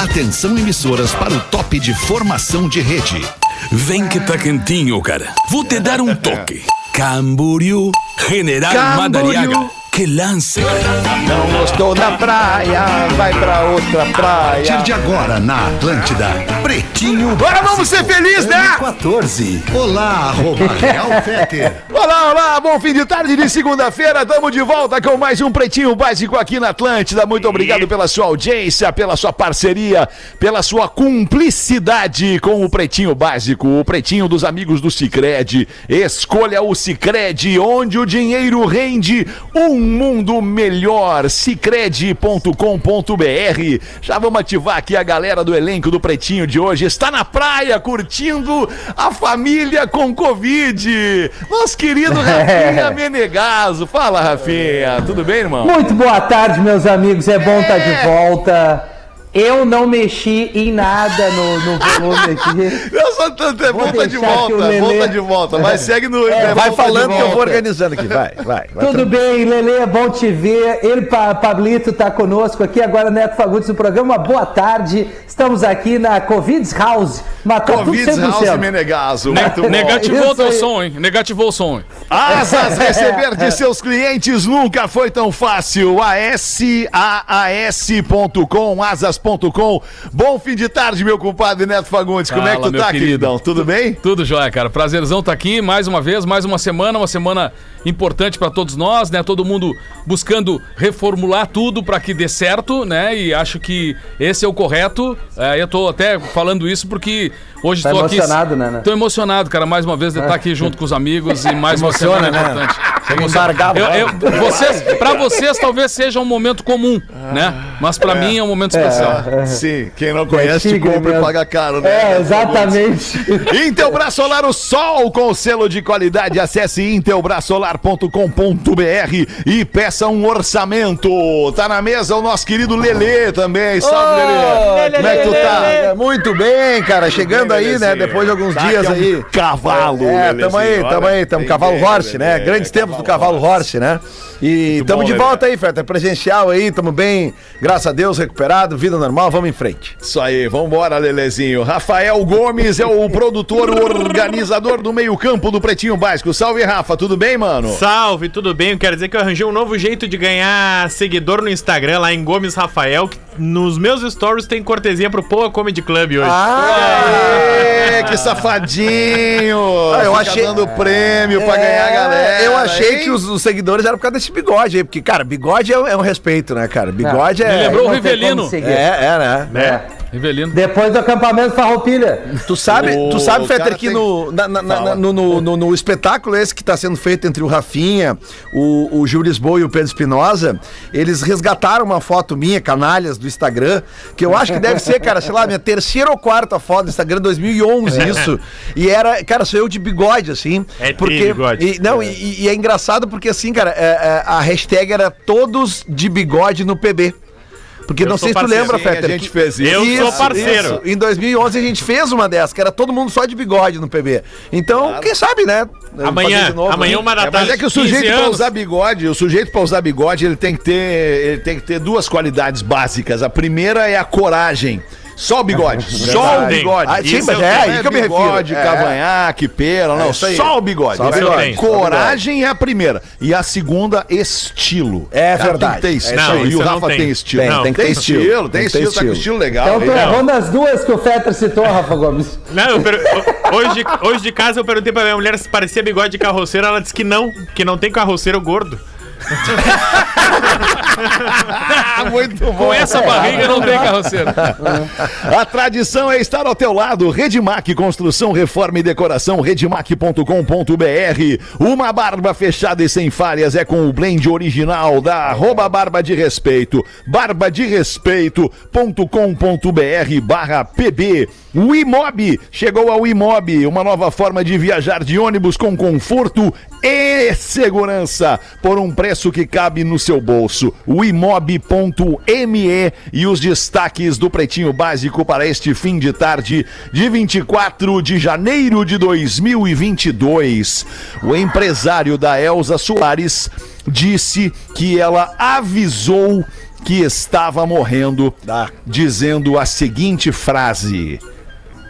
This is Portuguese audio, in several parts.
Atenção emissoras para o top de formação de rede. Vem que tá quentinho, cara. Vou te dar um toque. Camboriú, General Camboriú. Madariaga. Que lance. Não gostou da praia, vai pra outra A praia. partir de agora na Atlântida, Pretinho Agora vamos ser felizes, né? 14. Olá, arroba Real. Olá, olá, bom fim de tarde de segunda-feira. Estamos de volta com mais um Pretinho Básico aqui na Atlântida. Muito obrigado pela sua audiência, pela sua parceria, pela sua cumplicidade com o Pretinho Básico, o Pretinho dos amigos do Cicred. Escolha o Cicred, onde o dinheiro rende um mundo melhor. Cicred.com.br. Já vamos ativar aqui a galera do elenco do Pretinho de hoje. Está na praia curtindo a família com Covid. Nosso querido Rafinha Menegaso. Fala, Rafinha. Tudo bem, irmão? Muito boa tarde, meus amigos. É bom estar de volta. Eu não mexi em nada no, no volume aqui. Eu só tanto é Vou volta de volta, o Lelê- volta de volta. Mas segue no. É, é, vai falando que eu vou organizando aqui, vai, vai. vai Tudo bem, Lele, é bom te ver. Ele, Pa- Pablito, tá conosco aqui. Agora, Neto Fagundes no programa. Boa tarde. Estamos aqui na Covid House. Matou Covid tudo 100%. House Menegaso. Muito bom. Negativou aí. som, hein? Negativou o som, hein? Asas, receber de seus clientes nunca foi tão fácil. ASAAS.com, asas.com. Bom fim de tarde, meu compadre Neto Fagundes. Como é que Fala, tu tá, querido. queridão? Tudo bem? Tudo jóia, cara. Prazerzão tá aqui mais uma vez, mais uma semana, uma semana importante pra todos nós, né? Todo mundo buscando reformular tudo pra que dê certo, né? E acho que esse é o correto. É, eu tô até falando isso porque hoje Tá tô aqui. emocionado, né, né? Tô emocionado, cara, mais uma vez de estar aqui junto com os amigos e mais uma Emociona, semana né? importante. Eu, eu, vocês, pra vocês talvez seja um momento comum, né? Mas pra mim é um momento especial. Sim, quem não conhece, É compra e mesmo. paga caro, né? É, exatamente. Intelbras Solar, o sol com selo de qualidade. Acesse intelbrasolar.com.br e peça um orçamento. Tá na mesa o nosso querido Lelê também. Salve, Lelê. Como é que tu tá? Muito bem, cara. Chegando aí, né? Depois de alguns Tá dias é um aí. Cavalo, É, tamo aí, tamo aí, tamo cavalo horse, né? Grandes tempos do cavalo horse, né? E bom, de Lelê. volta aí, Feta, presencial aí, tamo bem, graças a Deus, recuperado, vida normal, vamos em frente. Isso aí, vambora, Lelezinho. Rafael Gomes é o produtor, o organizador do meio-campo do Pretinho Básico. Salve, Rafa, tudo bem, mano? Salve, tudo bem? Eu quero dizer que eu arranjei um novo jeito de ganhar seguidor no Instagram, lá em Gomes Rafael, que nos meus stories tem cortesia pro Poa Comedy Club hoje. Aê, que safadinho! Ah, eu Fica achei- dando prêmio pra ganhar a galera. Eu achei hein? que os, os seguidores eram por causa desse bigode aí, porque, cara, bigode é, um- é um respeito, né, cara? Bigode Me é. lembrou o Rivelino. É, é, né? É. Rivelino. Depois do acampamento Farroupilha. Tu sabe, O tu sabe, Fetter, que tem- no, na- na- na- no, no, no- no espetáculo esse que está sendo feito entre o Rafinha, o, o Gil Lisboa e o Pedro Espinosa, eles resgataram uma foto minha, canalhas, do Instagram, que eu acho que deve ser, cara, sei lá, minha terceira ou quarta foto do Instagram, 2011, isso. E era, cara, sou eu de bigode, assim. É porque, bigode. E, não, E, e é engraçado porque, assim, cara, é- é, a hashtag era todos de bigode no PB. Porque Eu não sei se tu lembra, Sim, a Fetter. gente que- fez isso. Eu sou parceiro. Em 2011 a gente fez uma dessas, que era todo mundo só de bigode no PB. Então, quem sabe, né? Amanhã, novo, amanhã uma da É, mas tarde. é que o sujeito 15 pra anos. usar bigode, o sujeito pra usar bigode, ele tem que ter, ele tem que ter duas qualidades básicas. A primeira é a coragem. Só o bigode, só o Tem. bigode. Ah, sim, Isso mas é tenho. aí que eu me refiro. bigode, É. cavanhaque, pera, não, isso aí. só o bigode. Só o Isso bigode, Coragem é a primeira. E a segunda, estilo. É verdade. Tem que É ter estilo. e o Rafa tenho. tem estilo. Tem, Não, tem que ter estilo. estilo. Tem Tem ter estilo, tá com estilo. estilo legal. Então tu legal. errou nas duas que o Fetter citou, Rafa Gomes. Não, eu per- hoje, de- hoje de casa eu perguntei pra minha mulher se parecia bigode de carroceiro. Ela disse que não, que não tem carroceiro gordo. Muito bom. Com essa barriga não tem carroceiro. A tradição é estar ao teu lado. Redmac Construção, Reforma e Decoração, redmac.com.br. Uma barba fechada e sem falhas é com o blend original da arroba Barba de Respeito. barbaderespeito.com.br barra pb. O Imob chegou ao Imob, uma nova forma de viajar de ônibus com conforto e segurança por um preço que cabe no seu bolso. O imob.me e os destaques do Pretinho Básico para este fim de tarde de 24 de janeiro de 2022. O empresário da Elza Soares disse que ela avisou que estava morrendo, dizendo a seguinte frase: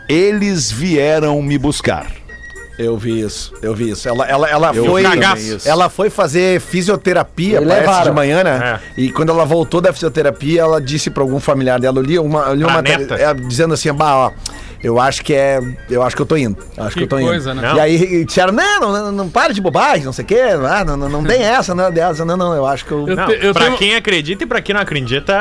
Eles vieram me buscar. Eu vi isso, eu vi isso. Ela, ela, ela Eu foi. Ela foi fazer fisioterapia, E parece, levaram. de manhã, né? E quando ela voltou da fisioterapia, ela disse pra algum familiar dela, eu li uma, eu li uma matéria é, dizendo assim, bah, ó, eu acho que é. Eu acho que eu tô indo. Acho que, Que eu tô coisa, indo. né? E aí disseram, não, não, não, não para de bobagem, não sei o quê. Não, não, não tem essa, não, dessa. Não, não, eu acho que eu. Eu te- eu pra tenho- quem acredita e pra quem não acredita,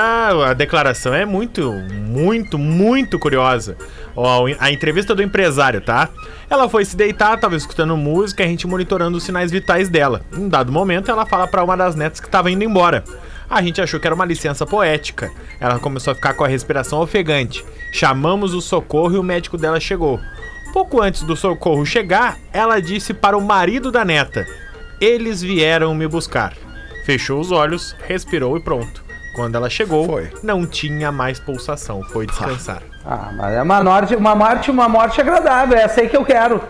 a declaração é muito, muito, muito curiosa. Ó, a entrevista do empresário, tá? Ela foi se deitar, tava escutando música, a gente monitorando os sinais vitais dela. Em um dado momento, ela fala pra uma das netas que tava indo embora. A gente achou que era uma licença poética. Ela começou a ficar com a respiração ofegante. Chamamos o socorro e o médico dela chegou. Pouco antes do socorro chegar, ela disse para o marido da neta: Eles vieram me buscar. Fechou os olhos, respirou e pronto. Quando ela chegou, Foi. não tinha mais pulsação, foi descansar. Ah, mas é uma morte, uma morte, uma morte agradável. É essa aí que eu quero.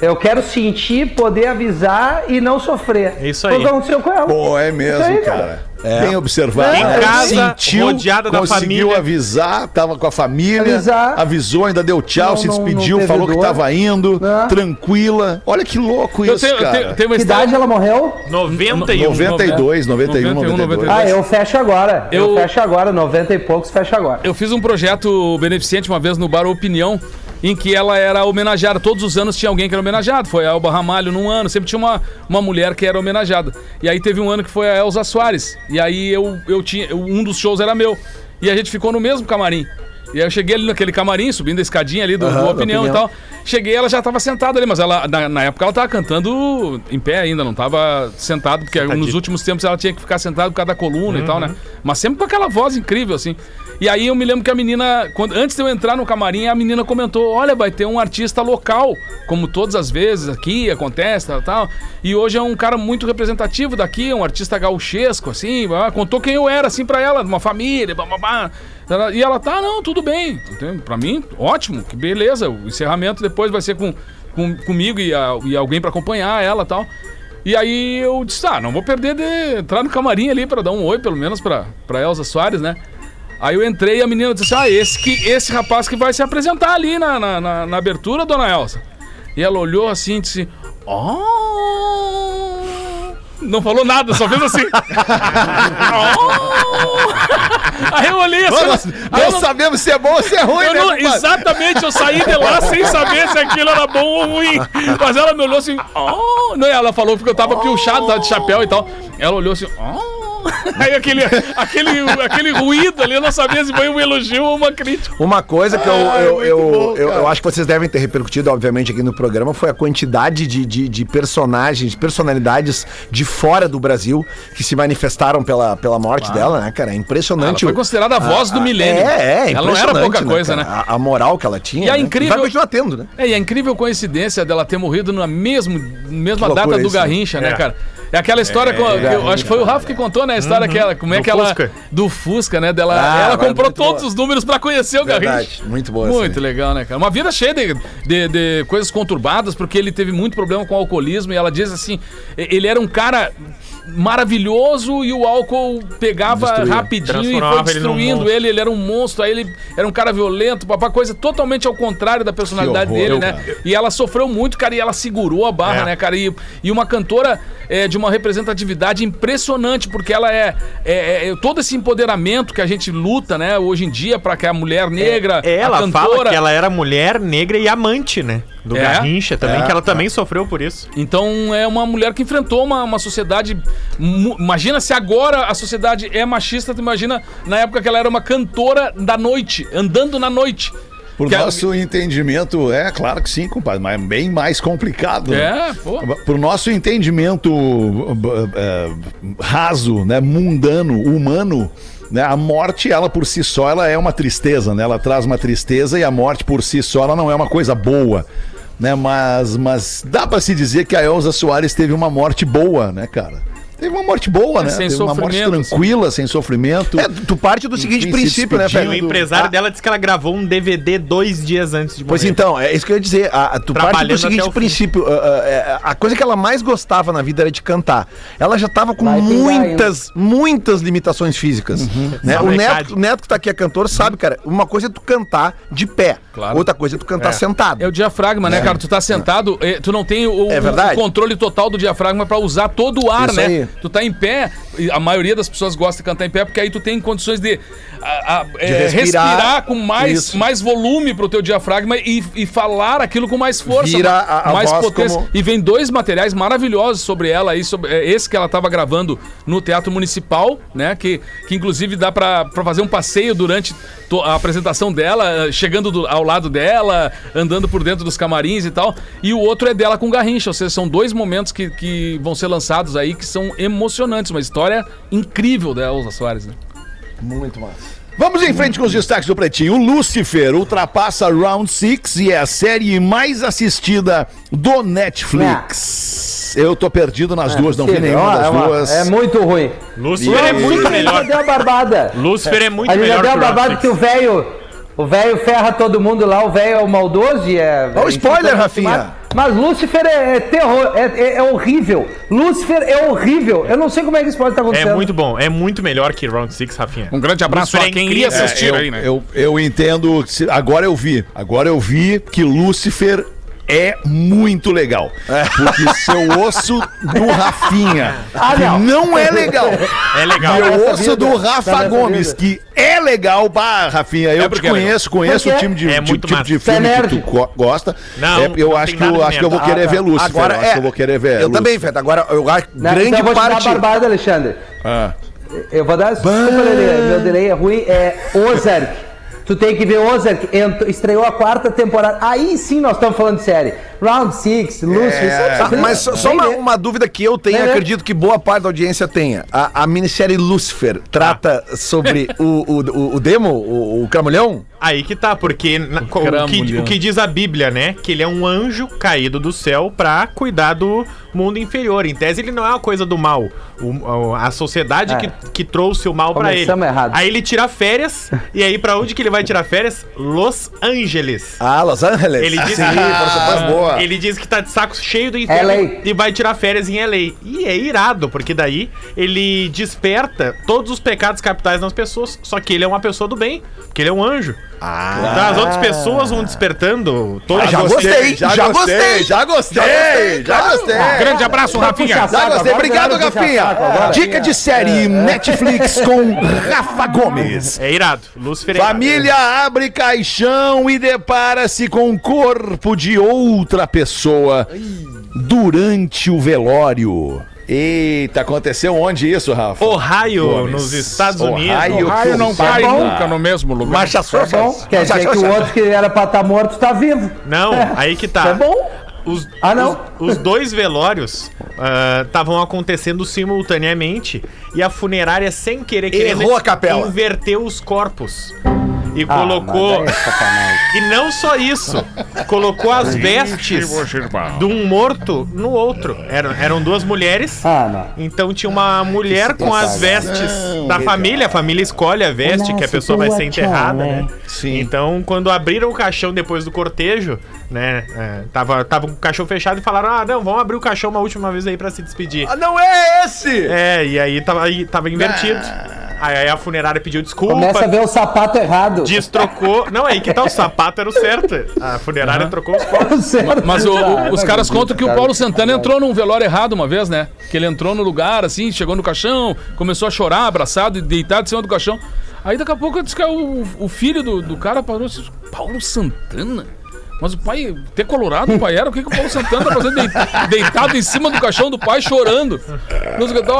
Eu quero sentir, poder avisar e não sofrer. É isso Foi aí. o que aconteceu com ela. Pô, é mesmo, aí, cara. Bem observado. Em casa, rodeada da conseguiu família. avisar, tava com a família, Avisar. avisou, ainda deu tchau, Não, se não- despediu, não teve falou que tava indo, Não. tranquila. Olha que louco Eu isso, tenho, eu cara. tenho, tenho uma Que história. idade ela morreu? 91. 92, 91, 92. Ah, eu fecho agora. Eu, Eu- fecho agora. 90 e poucos, fecho agora. Eu fiz um projeto beneficente uma vez no Bar Opinião, em que ela era homenageada. Todos os anos tinha alguém que era homenageado. Foi a Elba Ramalho num ano, sempre tinha uma, uma mulher que era homenageada. E aí teve um ano que foi a Elza Soares. E aí eu, eu tinha. eu- um dos shows era meu. E a gente ficou no mesmo camarim. E aí eu cheguei ali naquele camarim, subindo a escadinha ali do, Aham, do da opinião, e Opinião. tal. Cheguei, ela já tava sentada ali, mas ela, na, na época ela tava cantando em pé ainda, não tava sentado, porque nos últimos tempos ela tinha que ficar sentada por causa da coluna e tal, né? Mas sempre com aquela voz incrível, assim. E aí eu me lembro que a menina, quando, antes de eu entrar no camarim, a menina comentou: Olha, vai ter um artista local, como todas as vezes aqui acontece, tal, tal. E hoje é um cara muito representativo daqui, um artista gauchesco, assim. Contou quem eu era, assim, pra ela, de uma família, blá, blá, blá. E ela tá, não, tudo bem. Pra mim, ótimo, que beleza. O encerramento depois vai ser com, com- comigo e, a- e alguém pra acompanhar ela tal. E aí eu disse, ah, não vou perder de entrar no camarim ali pra dar um oi, pelo menos pra, pra Elza Soares, né? Aí eu entrei e a menina disse, ah, esse, que, esse rapaz que vai se apresentar ali na, na, na- na abertura, dona Elza. E ela olhou assim e disse, oh... Não falou nada, só fez assim. Oh! Aí eu olhei assim. Nós eu não sabemos se é bom ou se é ruim, né, não- exatamente, eu saí de lá sem saber se aquilo era bom ou ruim. Mas ela me olhou assim, oh! Não, ela falou porque eu tava piochado, tava de chapéu e tal. Ela olhou assim, oh! Aí aquele, aquele, aquele ruído ali, eu não sabia se foi um elogio ou uma crítica. Uma coisa que eu, Ah, eu, muito eu, bom, eu, eu acho que vocês devem ter repercutido, obviamente, aqui no programa, foi a quantidade de, de, de personagens, de personalidades de fora do Brasil que se manifestaram pela, pela morte dela, né, cara? É Ela impressionante. foi o- considerada a voz do milênio. É, é, Ela não era pouca coisa, né? cara? A, a moral que ela tinha. E a né? incrível- Vai continuar tendo, né? É, e a incrível coincidência dela ter morrido na mesmo, mesma data do isso, né? Garrincha, né, É. cara? É aquela história, com, que eu acho que foi o Rafa que contou, né? A história que ela, como é Do que ela. Fusca. Do Fusca, né? Dela, Ah, ela comprou todos boa. os números pra conhecer o Garrincha. Verdade, muito boa Muito legal, né, cara? Uma vida cheia de, de, de coisas conturbadas, porque ele teve muito problema com o alcoolismo e ela diz assim: ele era um cara maravilhoso e o álcool pegava Destruía. rapidinho e foi ele destruindo monstro. ele, ele era um monstro, aí ele era um cara violento, papá, coisa totalmente ao contrário da personalidade horror, dele, né? E ela sofreu muito, cara, e ela segurou a barra, É. né, cara? E, e uma cantora é, de uma representatividade impressionante, porque ela é, é- é- todo esse empoderamento que a gente luta, né, hoje em dia, pra que a mulher negra, É, ela a cantora. fala que ela era mulher, negra e amante, né? Do É? Garrincha também, É, que ela também sofreu por isso. Então é uma mulher que enfrentou uma, uma sociedade. Imagina se agora a sociedade é machista, tu imagina na época que ela era uma cantora da noite, andando na noite. Por Que nosso entendimento, é claro que sim, compadre, mas é bem mais complicado. né? É, pô. Por nosso entendimento é, raso, né, mundano, humano, né, a morte, ela por si só, ela é uma tristeza, né? Ela traz uma tristeza e a morte por si só, ela não é uma coisa boa, né? Mas, mas dá pra se dizer que a Elza Soares teve uma morte boa, né, cara? Teve uma morte boa, né? sem Teve uma morte sofrimento, assim. tranquila, sem sofrimento. É, tu parte do seguinte Enfim, se princípio, né, despedindo. O Fernando? empresário dela disse que ela gravou um DVD dois dias antes de morrer. Pois então, é isso que eu ia dizer. A, a- tu parte do seguinte princípio. a- a- é, a coisa que ela mais gostava na vida era de cantar. Ela já tava com Vai muitas, muitas limitações físicas. Né? Só O. Neto, o Neto que tá aqui é cantor, sabe, cara? Uma coisa é tu cantar de pé. Claro. Outra coisa é tu cantar sentado. É o diafragma, né, cara? Tu tá sentado, eh, tu não tem o, É o- controle total do diafragma pra usar todo o ar, Isso né? aí. Tu tá em pé, a maioria das pessoas gosta de cantar em pé, porque aí tu tem condições de, a- a- eh, respirar. respirar. com mais, Isso. mais volume pro teu diafragma e, e falar aquilo com mais força, a- mais potência. como- E vem dois materiais maravilhosos sobre ela aí, sobre eh, esse que ela tava gravando no Teatro Municipal, né? Que, que inclusive dá pra fazer um passeio durante a apresentação dela, eh, chegando do- ao lado dela, andando por dentro dos camarins e tal. E o outro é dela com Garrincha, ou seja, são dois momentos que, que vão ser lançados aí que são emocionantes. Uma história incrível da Elza Soares, né? Muito massa. Vamos em frente com os destaques do Pretinho. O Lucifer ultrapassa Round 6 e é a série mais assistida do Netflix. Eu tô perdido nas duas, não vi nenhuma É das uma- duas. É muito ruim. Lúcifer é E- muito A gente melhor. já deu a barbada. Lúcifer é muito A gente já melhor deu a barbada que o velho. O velho ferra todo mundo lá, o velho é o maldoso e é. Ó o spoiler, Rafinha. Mas Lúcifer é, é terror, é, é- é horrível. Lúcifer é horrível. Eu não sei como é que isso pode estar É acontecendo. muito bom, é muito melhor que Round 6, Rafinha. Um grande abraço Lúcifer a é quem ia assistir eu, aí, né? eu, eu entendo. Agora eu vi. Agora eu vi que Lúcifer é muito legal. Porque seu osso do Rafinha, Ah, que não. é legal. É legal. E o Nessa osso do Rafa nessa Gomes, que é legal, bah, Rafinha, eu te porque é conheço, conheço Por o time de, É tipo- tipo de filme é que tu gosta. Não, É, eu não acho que, eu, acho que eu vou merda. querer Ah, ver tá. Lúcifer. Agora eu acho é. que eu vou querer ver. Eu também, Lúcifer. Feta. Agora eu acho Né? grande então eu vou te parte. barbada, Alexandre. Ah. Eu vou dar. Desculpa, Lelê, meu delay é ruim. É Ozark. Tu tem que ver Ozark. Ent- Estreou a quarta temporada. Aí sim nós estamos falando de série. Round 6, Lucifer. É. Tá, mas só, só uma, uma dúvida que eu tenho, Vem ver. acredito que boa parte da audiência tenha. A, a minissérie Lucifer trata sobre o, o, o, o demo, o, o cramulhão? Aí que tá, porque na- o, que, o que diz a Bíblia, né? Que ele é um anjo caído do céu pra cuidar do mundo inferior. Em tese, ele não é uma coisa do mal. A sociedade É. que, que trouxe o mal pra ele. Começamos errado. Aí ele tira férias. e aí, pra onde que ele vai tirar férias? Los Angeles. Ah, Los Angeles. Ele diz, Sim, porcentagem boa. ele diz que tá de saco cheio do inferno e vai tirar férias em LA. E é irado, porque daí ele desperta todos os pecados capitais nas pessoas, só que ele é uma pessoa do bem, porque ele é um anjo. Ah. Então as outras pessoas vão despertando todos Ah, já os- gostei, já gostei. já gostei, já gostei. Grande abraço, Rafinha. Já gostei, Agora obrigado, Rafinha. Dica de série Netflix com Rafa Gomes. É irado. É irado. Família abre caixão e depara-se com o corpo de outra pessoa durante o velório. Eita, aconteceu onde isso, Rafa? Ohio, Gomes. nos Estados Unidos. Ohio. O raio não Tá cai bom. nunca no mesmo lugar. Marcha É Sosa. bom. Quer dizer que o outro que era pra estar morto tá vivo. Não, aí que tá. É bom. Os, Ah, não? Os, os dois velórios estavam acontecendo simultaneamente e a funerária, sem querer, querendo, Errou a capela. inverteu os corpos. E Ah, colocou. é. E não só isso, colocou as vestes de um morto no outro. Eram, eram duas mulheres. Ah, não. Então tinha uma mulher com as vestes da família. A família escolhe a veste que a pessoa vai ser enterrada, né? Sim. Então, quando abriram o caixão depois do cortejo, né? é, tava, tava com o caixão fechado e falaram: Ah, não, vamos abrir o caixão uma última vez aí pra se despedir. Ah, não é esse! É, e aí tava, aí tava invertido. Aí, aí a funerária pediu desculpa. Começa a ver o sapato errado. Destrocou. Não, aí que tá o sapato era o certo. A funerária trocou os corpos. Certo. Mas o- o- os caras contam que o. Paulo Santana entrou num velório errado uma vez, né? Que ele entrou no lugar, assim, chegou no caixão, começou a chorar, abraçado e deitado em cima do caixão. Aí daqui a pouco disse que o, o filho do, do cara parou e disse: Paulo Santana? Mas o pai, até colorado o pai era, o que, que o Paulo Santana tá fazendo dei- deitado em cima do caixão do pai, chorando?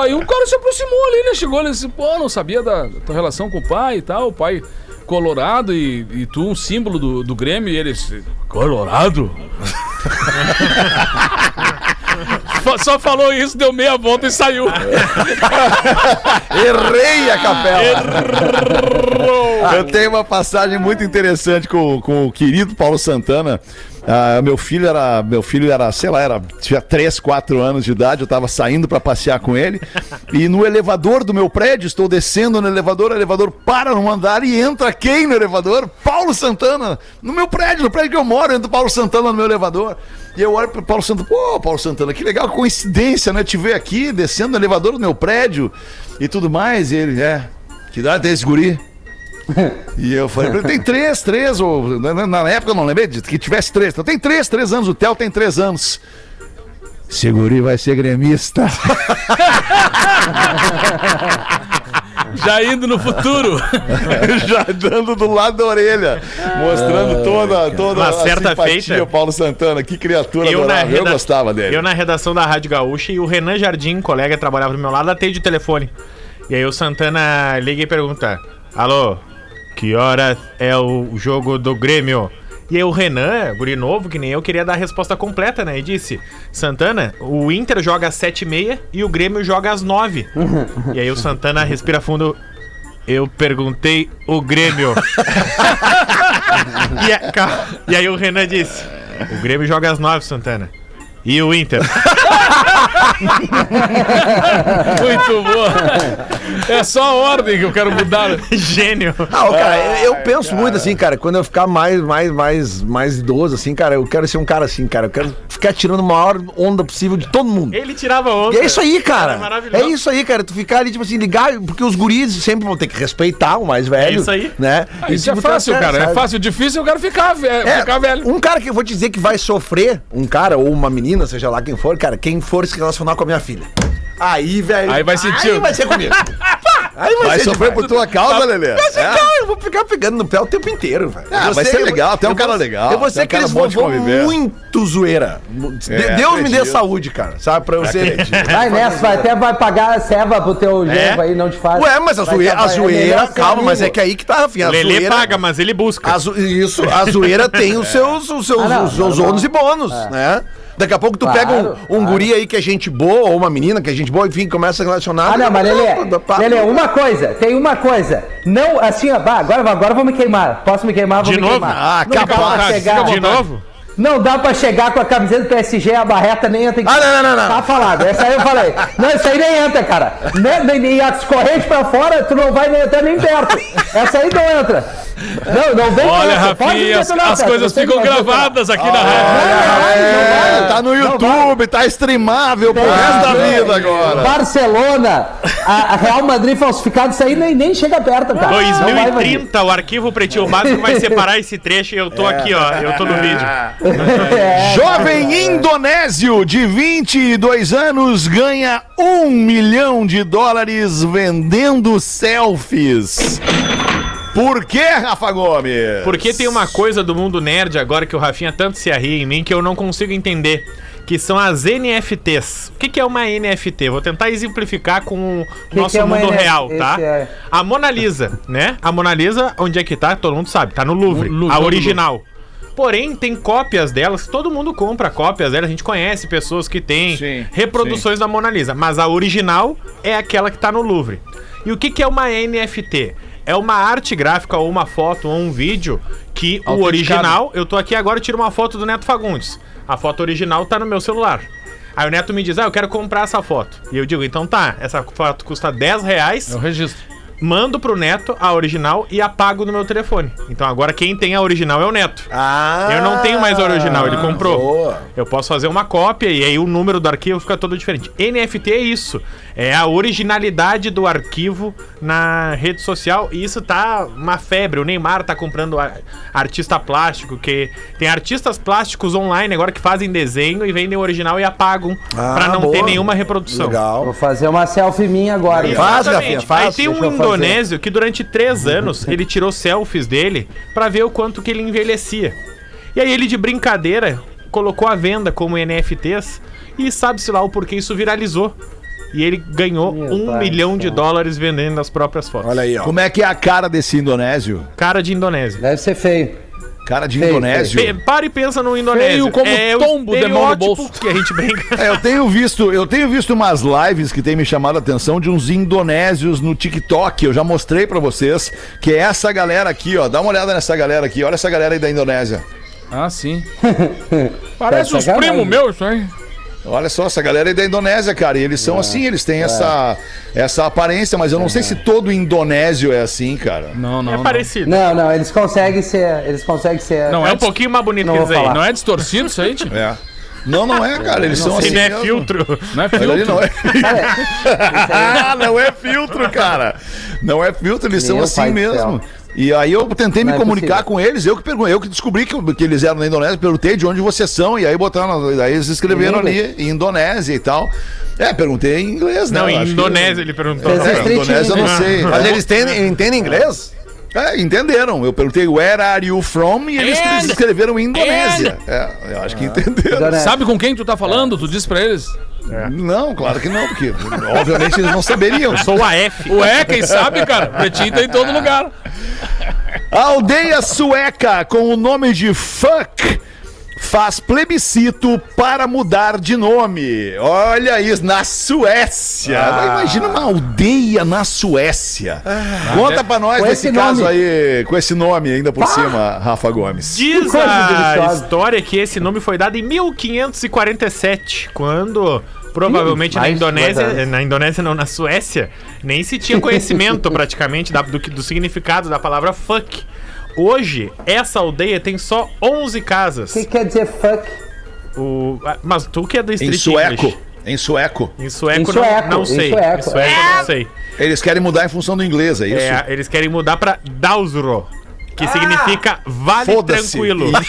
Aí o cara se aproximou ali, né? Chegou ali e disse: pô, não sabia da, tua relação com o pai e tal. O pai colorado e, e tu um símbolo do, do Grêmio. E ele disse: Colorado? Só falou isso, deu meia volta e saiu. Errei a capela. Eu tenho uma passagem muito interessante com, com o querido Paulo Santana. Ah, meu filho era, meu filho era, sei lá, era tinha 3, 4 anos de idade, eu tava saindo pra passear com ele e no elevador do meu prédio, estou descendo no elevador, o elevador para no andar e entra quem no elevador? Paulo Santana, no meu prédio, no prédio que eu moro, entra o Paulo Santana no meu elevador. E eu olho pro Paulo Santana, pô, Paulo Santana, que legal, coincidência, né? Te ver aqui, descendo no elevador do meu prédio e tudo mais. E ele, é, que idade tem esse guri? E eu falei, pra ele, tem três, três, ou na, na época eu não lembrei de que tivesse três. Então tem três, três anos, o Theo tem três anos. Seguri vai ser gremista. Já indo no futuro. Já dando do lado da orelha, mostrando toda, toda Uma a certa simpatia, feita. Paulo Santana, que criatura Eu, na adorável. Eu reda- gostava dele. Eu na redação da Rádio Gaúcha e o Renan Jardim, colega que trabalhava do meu lado, atende o telefone. E aí o Santana liga e pergunta: Alô, que hora é o jogo do Grêmio? E aí o Renan, guri novo, que nem eu, queria dar a resposta completa, né? E disse: Santana, o Inter joga às 7h30 e o Grêmio joga às 9 E aí o Santana respira fundo. Eu perguntei o Grêmio. e, a- ca- e aí o Renan disse: O Grêmio joga às 9, Santana. E o Inter? Muito boa. É só a ordem que eu quero mudar. Gênio. Ah, cara, eu, eu penso muito assim, cara, quando eu ficar mais, mais, mais, mais idoso, assim, cara, eu quero ser um cara assim, cara. Eu quero ficar tirando a maior onda possível de todo mundo. Ele tirava onda. E é isso aí, cara. Maravilhoso. É isso aí, cara. Tu ficar ali, tipo assim, ligar, porque os guris sempre vão ter que respeitar o mais velho. É isso aí. Né? E, Isso é tipo, fácil, cara. É sabe? fácil. Difícil eu quero ficar, É, ficar velho. Um cara que eu vou te dizer que vai sofrer, um cara ou uma menina, seja lá quem for, cara, quem for se relacionar com a minha filha. Aí, velho. Aí vai sentir- Aí vai ser comigo. Aí vai, Vai ser sofrer por tua causa, Lelê. Vai ser, É. cara, eu vou ficar pegando no pé o tempo inteiro, velho. Ah, vai ser legal, tu é um cara legal, Eu vou é ser cara aqueles vovô muito zoeira. De- É, Deus me dê acredito. saúde, cara, sabe? Pra eu ser. Vai nessa, vai, até vai pagar a ceva pro teu genro aí, não te faz. Ué, mas a Vai zoeira, a é zoeira calma, mas é que aí que tá, Rafinha. Lelê zoeira, paga, mas ele busca. A zo- Isso, a zoeira tem os seus, os seus, Ah, não, os seus ônus e bônus, né? Daqui a pouco tu Claro, pega um, um claro. guri aí que é gente boa, ou uma menina que é gente boa, enfim, começa a relacionar. Ah, não, mas Lelê, Lelê, uma coisa, tem uma coisa. Não, assim, ó, bah, agora, agora eu vou me queimar. Posso me queimar? Vou De me novo? queimar. Ah, não capaz. chegar. De novo? Não dá pra chegar com a camiseta do PSG, a barreta nem entra. em- Ah, não, não, não, não. Tá falado, essa aí eu falei. Não, isso aí nem entra, cara. Nem, nem, nem as correntes pra fora, tu não vai nem entrar nem perto. Essa aí não entra. Não, não vem Olha, Rafinha, as, detonar, as coisas ficam gravadas aqui na Não, rádio. não É, vai. tá no YouTube, tá streamável pro resto da Ah, vida agora. Barcelona, a, a Real Madrid falsificado, isso aí nem, nem chega perto, cara. Não vai, Vadir. 2030, o arquivo Pretinho Básico vai separar esse trecho e eu tô aqui, ó. Eu tô no vídeo. É, Jovem indonésio de 22 anos ganha um milhão de dólares vendendo selfies. Por que, Rafa Gomes? Porque tem uma coisa do mundo nerd agora que o Rafinha tanto se arria em mim que eu não consigo entender. Que são as NFTs. O que, que é uma NFT? Vou tentar exemplificar com o Que nosso que é mundo real, tá? É- A Mona Lisa, né? A Mona Lisa, onde é que tá? Todo mundo sabe, tá no Louvre. No- no- a original. Porém, tem cópias delas, todo mundo compra cópias delas, a gente conhece pessoas que têm Sim, reproduções da Mona Lisa, mas a original é aquela que tá no Louvre. E o que, que é uma NFT? É uma arte gráfica ou uma foto ou um vídeo que o original, eu tô aqui agora e tiro uma foto do Neto Fagundes. A foto original tá no meu celular. Aí o Neto me diz, ah, eu quero comprar essa foto. E eu digo, então tá, essa foto custa 10 reais, o registro. mando pro Neto a original e apago no meu telefone. Então agora quem tem a original é o Neto. Ah, Eu não tenho mais a original, ele comprou. boa. Eu posso fazer uma cópia e aí o número do arquivo fica todo diferente. NFT é isso. É a originalidade do arquivo na rede social e isso tá uma febre. O Neymar tá comprando artista plástico, que tem artistas plásticos online agora que fazem desenho e vendem o original e apagam Ah, pra não ter boa. nenhuma reprodução. Legal. Vou fazer uma selfie minha agora. Faz, Exatamente. Rafinha, faz. Aí tem um fazer. indonésio que durante três anos ele tirou selfies dele pra ver o quanto que ele envelhecia. E aí ele de brincadeira colocou à venda como NFTs e sabe-se lá o porquê isso viralizou. E ele ganhou Meu um pai milhão do de dólares vendendo as próprias fotos. Olha aí, ó. Como é que é a cara desse indonésio? Cara de Indonésia. Deve ser feio. Cara de Feio, indonésio? Pe- para e pensa no indonésio. Feio como é tombo de mão no bolso. que a gente brinca. É, eu tenho visto, eu tenho visto umas lives que tem me chamado a atenção de uns indonésios no TikTok. Eu já mostrei pra vocês que é essa galera aqui, ó. Dá uma olhada nessa galera aqui. Olha essa galera aí da Indonésia. Ah, sim. Parece Tá os sacanagem. primos meus, isso aí. Olha só, essa galera é da Indonésia, cara. E eles são assim, eles têm essa, essa aparência, mas eu não sei se todo indonésio é assim, cara. Não, não. É não. parecido. Não, não, eles conseguem ser. Eles conseguem ser. Não, É é um pouquinho mais bonito Não que eles aí. falar. Não é distorcido isso aí, tio? É. Não, não é, cara. Eles são Se assim. não é mesmo. filtro. Não é Olha ali, filtro. não é. Ah, não é filtro, cara. Não é filtro, eles são Meu assim pai do mesmo. céu. E aí eu tentei me Não é comunicar possível. com eles, eu que perguntei, eu que descobri que, que eles eram na Indonésia, perguntei de onde vocês são, e aí botaram, aí eles escreveram Em ali, em Indonésia e tal. É, perguntei em inglês, né? Não, em acho que- Indonésia ele perguntou. É, Street Indonésia eu não sei. Mas eles têm, entendem inglês? É, entenderam. Eu perguntei where are you from e eles And- escreveram em Indonésia. É, eu acho que entenderam. Indonésia. Sabe com quem tu tá falando? Tu disse pra eles. Não, claro que não, porque obviamente eles não saberiam. Sou o AF. Ué, quem sabe, cara? Pretinho tá em todo lugar. A aldeia sueca com o nome de Fuck faz plebiscito para mudar de nome. Olha isso, na Suécia. Imagina uma aldeia na Suécia. Conta pra nós Com esse caso nome. aí, com esse nome ainda por cima, Rafa Gomes. Diz a história que esse nome foi dado em 1547, quando provavelmente na Indonésia, na Indonésia não, na Suécia, nem se tinha conhecimento praticamente da- do, do significado da palavra fuck. Hoje, essa aldeia tem só 11 O casas. que quer dizer fuck? O, ah, mas tu que é do Em Street sueco. English. Em sueco. Em sueco, Em sueco, não, não em sei. sueco. Em sueco, eu não sei. Eles querem mudar em função do inglês, é isso? É, eles querem mudar pra Dausro, que significa vale tranquilo.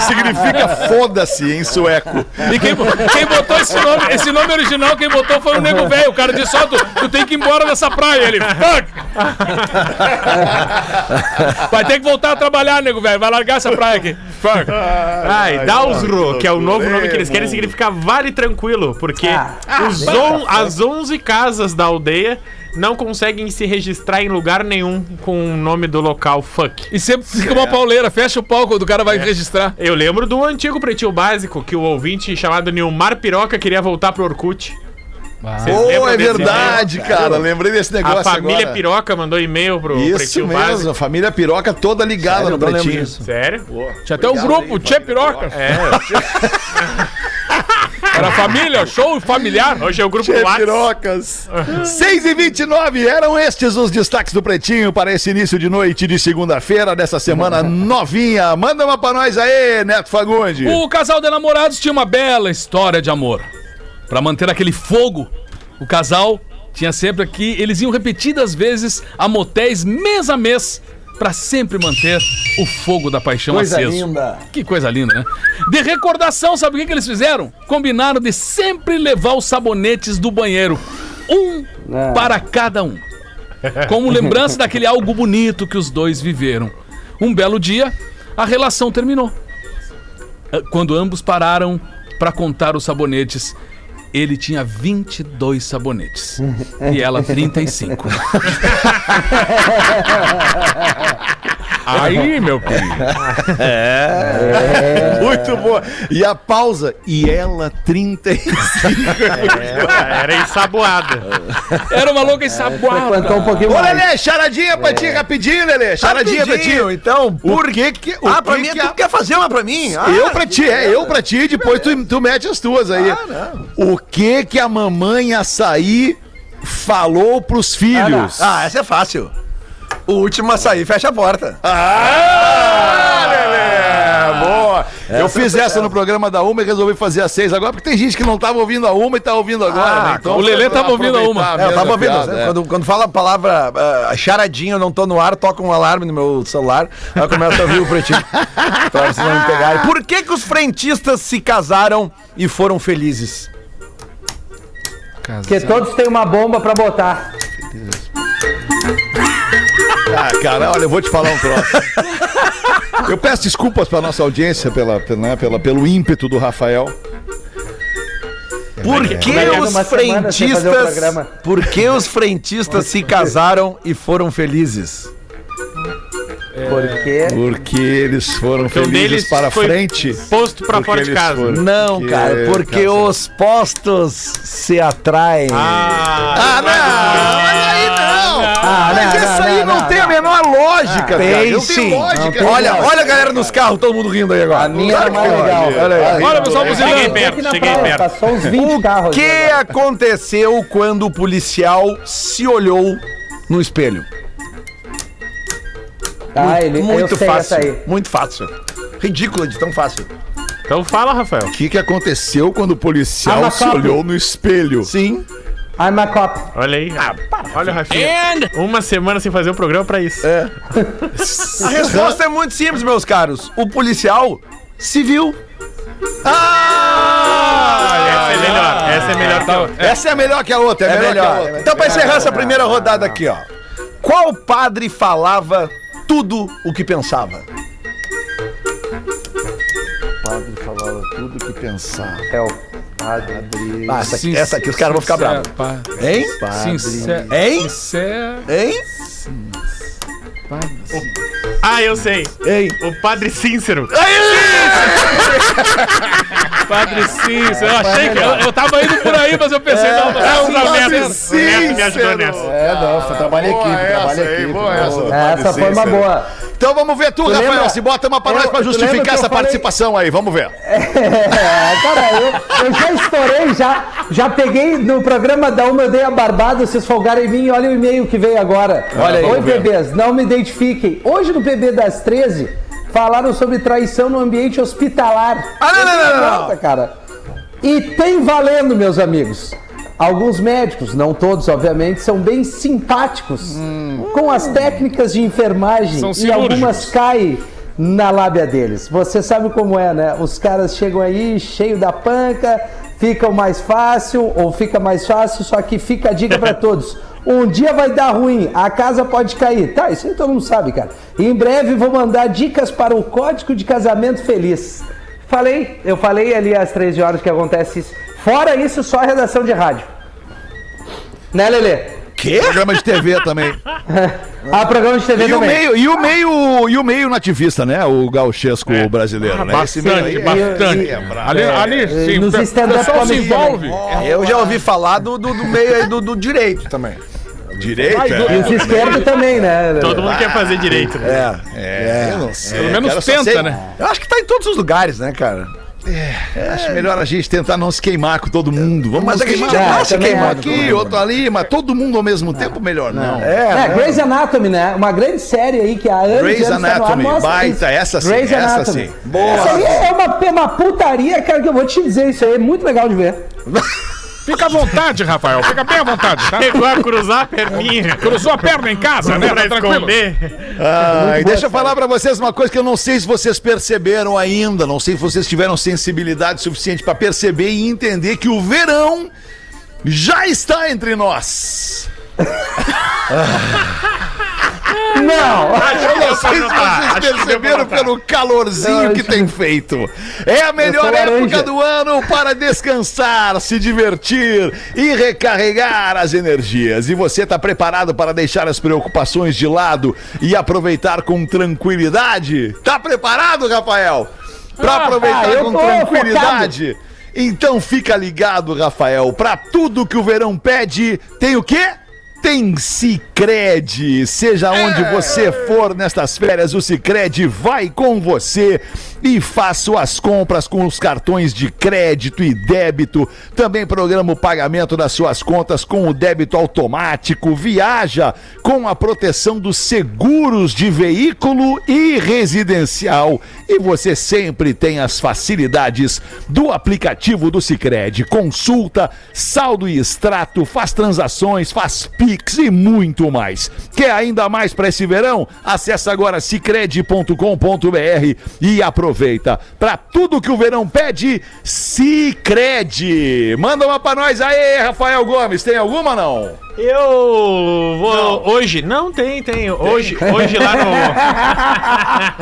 Significa foda-se em sueco. E quem, quem botou esse nome, esse nome original, quem botou foi o nego velho. O cara disse, ó, tu, tu tem que ir embora dessa praia. Ele, fuck! Vai ter que voltar a trabalhar, nego velho. Vai largar essa praia aqui. Fuck. Ai, Dausro, que é o novo nome que eles querem, significa vale tranquilo, porque Ah. os on- as 11 casas da aldeia não conseguem se registrar em lugar nenhum com o nome do local fuck. E sempre fica uma pauleira, fecha o pau quando o cara vai registrar. Eu lembro do antigo pretinho básico que o ouvinte chamado Nilmar Piroca queria voltar pro Orkut. Vocês Oh, é verdade, cara. Lembrei desse negócio A família agora. Piroca mandou e-mail pro Isso pretinho mesmo, básico. a família piroca toda ligada Sério, no pretinho. Sério? Tinha até o grupo, Tchê Piroca. É. Era família, show familiar. Hoje é o grupo pirocas. 6 e 29 eram estes os destaques do Pretinho para esse início de noite de segunda-feira dessa semana novinha. Manda uma pra nós aí, Neto Fagundes. O casal de namorados tinha uma bela história de amor. Pra manter aquele fogo, o casal tinha sempre aqui, eles iam repetidas vezes a motéis mês a mês pra sempre manter o fogo da paixão Coisa aceso. linda. Que coisa linda, né? De recordação, sabe o que, que eles fizeram? Combinaram de sempre levar os sabonetes do banheiro, um Ah. para cada um. Como lembrança daquele algo bonito que os dois viveram. Um belo dia, a relação terminou. Ah, Quando ambos pararam para contar os sabonetes, ele tinha 22 sabonetes e ela 35. Aí, meu filho. Muito boa. E a pausa. E ela 35. Era, era ensaboada. Era uma louca ensaboada. Frequentou um pouquinho Ô, mais. Lelê, charadinha pra ti, rapidinho, Lelê. Charadinha pra ti. Rapidinho, então, Por que que... o Ah, pra que mim, que tu a- quer fazer uma pra mim? Ah, Eu pra ti, é, eu pra ti, depois tu, tu mete as tuas aí. O que que a mamãe açaí falou pros filhos? Ah, essa é fácil. O último a sair, fecha a porta. Ah, Lelê! Boa! eu fiz essa no programa da Uma e resolvi fazer a seis agora, porque tem gente que não tava ouvindo a Uma e tá ouvindo agora, Ah, né? Então, o Lelê tava ouvindo a Uma. É, eu tava a ouvindo. piada, né? é. Quando, quando fala a palavra ah, charadinha, eu não tô no ar, toca um alarme no meu celular. Aí eu começo a ouvir o pretinho. pra vocês não me pegarem. Por que, que os frentistas se casaram e foram felizes? Porque todos têm uma bomba pra botar. Ah, cara, olha, eu vou te falar um troço. Eu peço desculpas pra nossa audiência pela, pela, né, pela- pelo ímpeto do Rafael. Por que Vai ter os uma semana sem fazer o frentistas. Por que os frentistas se casaram e foram felizes? Porque. Porque eles foram um felizes deles para foi frente. Posto Porque fora de casa. foram- Não, Que cara, porque casa. os postos se atraem. Ah, Ah, não! Mas aí não! Ah, não, não, não, lógica! lógica, cara. Tem Não lógica. Não olha, olha a galera nos carros, todo mundo rindo aí agora. A minha que mais legal. Olha aí. Olha, pessoal, Cheguei perto, cheguei perto. Passou uns 20 O carros. que ali agora. aconteceu quando o policial se olhou no espelho? Ah, ele, muito fácil. aí. Muito fácil. Ridículo de tão fácil. Então fala, Rafael. O que, que aconteceu quando o policial Ah, se olhou no espelho? Sim. I'm a cop. Olha aí. Olha o Rafinha. Uma semana sem fazer um programa pra isso. É. A resposta é muito simples, meus caros. O policial se viu. Essa é melhor. Essa é melhor que a outra. Essa é melhor que a outra, é, É melhor, melhor. outra. Então, pra encerrar essa primeira rodada aqui, ó. Qual padre falava tudo o que pensava? O padre falava tudo que pensava. É o padre. Ah, essa aqui, essa aqui os caras vão ficar bravos. Hein? Sincero. Hein? Sincero. Hein? Ah, eu sei. Hein? O Padre Cícero. Padre Cícero. Eu achei que. Eu, eu tava indo por aí, mas eu pensei, não, não, É não, o não, não, O Neto me ajudou nessa. É, não, foi trabalho em equipe, trabalho essa em aí, equipe. boa essa. do Essa Padre foi uma Cícero. boa. Então vamos ver tu, Tu Rafael. lembra? Se bota uma pra nós Eu- pra tu lembra justificar essa falei- participação aí. Vamos ver. É, cara, eu, eu já estourei, já, já peguei no programa da Uma, eu dei a barbada, vocês folgaram em mim, olha o e-mail que veio agora. Olha aí, Oi, vamos ver. bebês, não me identifiquem. Hoje no PB das 13, falaram sobre traição no ambiente hospitalar. Ah, não, não, não, não, cara. E tem valendo, meus amigos. Alguns médicos, não todos, obviamente, são bem simpáticos com as técnicas de enfermagem São e cirúrgicos. algumas caem na lábia deles. Você sabe como é, né? Os caras chegam aí cheio da panca, ficam mais fácil ou fica mais fácil, só que fica a dica pra todos. Um dia vai dar ruim, a casa pode cair. Tá, isso aí todo mundo sabe, cara. E em breve vou mandar dicas para o Código de Casamento Feliz. Falei, eu falei ali às 13 horas que acontece isso. Fora isso, só a redação de rádio. Né, Lelê? Quê? Programa de TV também. Ah, programa de TV E o também. meio, e o meio, e o meio nativista, né? O gauchesco brasileiro, né? Esse meio aí Bastante, é- bastante. é. Ali, ali sim. nos o o pessoal se envolve. Eu já ouvi falar do, do, do meio aí do, do direito também. Direito, Vai, é. E os esquerdos também, né? Todo mundo quer fazer direito, né? É. É, eu não sei. Pelo menos só tenta, sei- né? Eu acho que tá em todos os lugares, né, cara? Acho melhor a gente tentar não se queimar com todo mundo. Vamos Mas é a gente queimar. já tá se queimando aqui, outro ali, mas todo mundo ao mesmo tempo, melhor não. É, Grey's Anatomy, né? Uma grande série aí que há anos Grey's tá Anatomy, baita, isso. essa sim, Grey's essa Anatomy. sim. Boa. Essa aí é uma, é uma putaria, cara, que eu vou te dizer, isso aí é muito legal de ver. Fica à vontade, Rafael. Fica bem à vontade, tá? Chegou a cruzar a perninha. Cruzou a perna em casa, né? pra Tá tranquilo. esconder. Ai, boa deixa eu falar pra vocês uma coisa que eu não sei se vocês perceberam ainda, não sei se vocês tiveram sensibilidade suficiente pra perceber e entender que o verão já está entre nós. Não! Eu não sei se acho vocês que perceberam pelo calorzinho que acho tem feito. É a melhor época do ano para descansar, se divertir e recarregar as energias. E você está preparado para deixar as preocupações de lado e aproveitar com tranquilidade? Tá preparado, Rafael? Para aproveitar ah, eu com tranquilidade? Então fica ligado, Rafael. Para tudo que o verão pede, tem o quê? Tem Cicred. Seja onde você for nestas férias, o Cicred vai com você e faça suas compras com os cartões de crédito e débito. Também programa o pagamento das suas contas com o débito automático. Viaja com a proteção dos seguros de veículo e residencial. E você sempre tem as facilidades do aplicativo do Cicred. Consulta, saldo e extrato, faz transações, faz Pix e muito mais. Quer ainda mais para esse verão? Acesse agora cicred.com.br e aproveita. Para tudo que o verão pede, Cicred. Manda uma para nós aí, Rafael Gomes. Tem alguma não? Eu vou. Hoje. Não, tem, tem. Hoje, hoje lá no.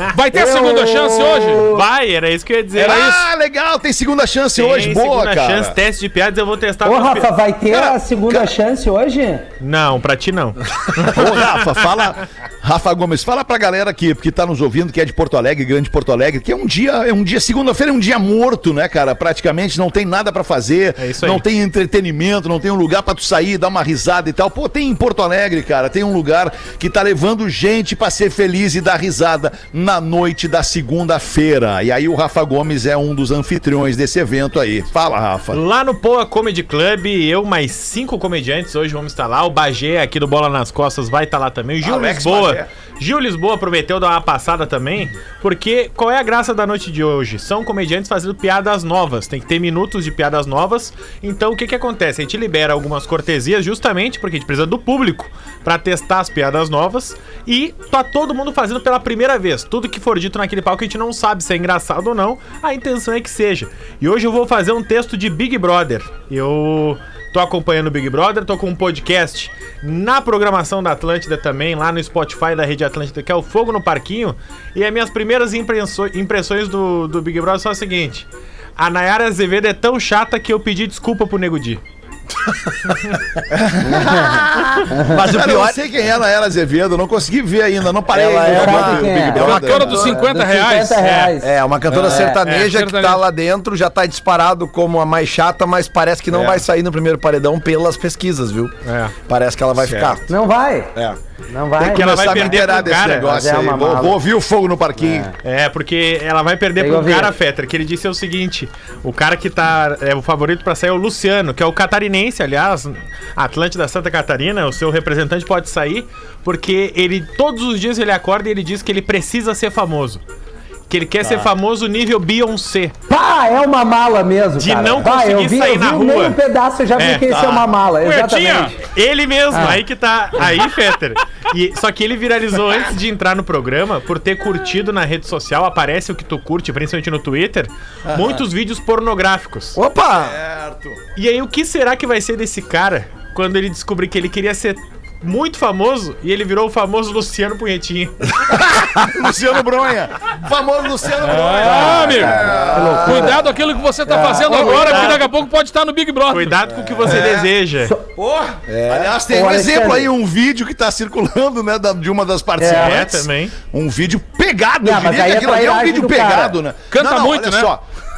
Vai ter a segunda chance hoje? Vai, era isso que eu ia dizer. ah, legal, tem segunda chance Tem hoje. Boa, segunda cara. chance, teste de piadas, eu vou testar Ô, os pi- Rafa, vai ter a segunda chance hoje? Não, pra ti não. Ô, Rafa, fala, Rafa Gomes, fala pra galera que, que tá nos ouvindo, que é de Porto Alegre, grande Porto Alegre, que é um dia, é um dia, segunda-feira é um dia morto, né, cara? Praticamente não tem nada pra fazer, É isso aí. não tem entretenimento, não tem um lugar pra tu sair, dar uma risada e tal. Pô, tem em Porto Alegre, cara, tem um lugar que tá levando gente pra ser feliz e dar risada na noite da segunda-feira. E aí o Rafa Gomes é um dos anfitriões desse evento aí. Fala, Rafa. Lá no Poa Comedy Club, eu mais cinco comediantes hoje vamos estar lá. O Bagé aqui do Bola nas Costas vai estar lá também. O Gil Alex Lisboa. Bagé. Gil Lisboa prometeu dar uma passada também, porque qual é a graça da noite de hoje? São comediantes fazendo piadas novas, tem que ter minutos de piadas novas. Então o que que acontece? A gente libera algumas cortesias justamente porque a gente precisa do público pra testar as piadas novas e tá todo mundo fazendo pela primeira vez. Tudo que for dito naquele palco a gente não sabe se é engraçado ou não, a intenção é que seja. E hoje eu vou fazer um texto de Big Brother. Eu Tô acompanhando o Big Brother, tô com um podcast na programação da Atlântida também, lá no Spotify da Rede Atlântida, que é o Fogo no Parquinho. E as minhas primeiras impressões do, do Big Brother são as seguintes. A Nayara Azevedo é tão chata que eu pedi desculpa pro Nego Di. Mas o Cara, pior eu não sei quem ela era, Azevedo, não consegui ver ainda, não parei Ela ainda é uma- é? Big É Brother. uma cantora dos 50 reais. 50 reais. É, uma cantora sertaneja é, que tá lá dentro, já tá disparado como a mais chata, mas parece que não É. vai sair no primeiro paredão pelas pesquisas, viu? É. Parece que ela vai Certo. ficar. Não vai. É. Não vai. que ela vai perder pro cara, negócio é aí. Vou, vou ouvir o fogo no parquinho. É, porque ela vai perder Tem pro cara, Fetter, que ele disse o seguinte: o cara que tá. É o favorito pra sair é o Luciano, que é o catarinense, aliás, Atlântida Santa Catarina, o seu representante pode sair, porque ele todos os dias ele acorda e ele diz que ele precisa ser famoso. Que ele quer ser famoso nível Beyoncé. Pá, é uma mala mesmo, De cara. não Pá, conseguir eu vi, sair eu vi na um rua. meio pedaço, eu já vi É, que tá. é uma mala, exatamente. Ele mesmo, Ah. aí que tá. Aí, Fetter. E, só que ele viralizou antes de entrar no programa por ter curtido na rede social, aparece o que tu curte, principalmente no Twitter, muitos vídeos pornográficos. Opa! E aí, o que será que vai ser desse cara quando ele descobrir que ele queria ser muito famoso e ele virou o famoso Luciano Punhetinha? Luciano Bronha. Famoso Luciano Bronha. Ah, amigo. Cuidado aquilo que você tá fazendo agora, porque daqui a pouco pode estar no Big Brother. Cuidado com o que você deseja. Porra. Aliás, tem Ô, um Alexandre. exemplo aí, um vídeo que tá circulando, né, da- de uma das É, participantes. também. Um vídeo pegado, Não, eu mas diria aí que é aquilo ali é um vídeo do cara. pegado, né? Canta muito, né?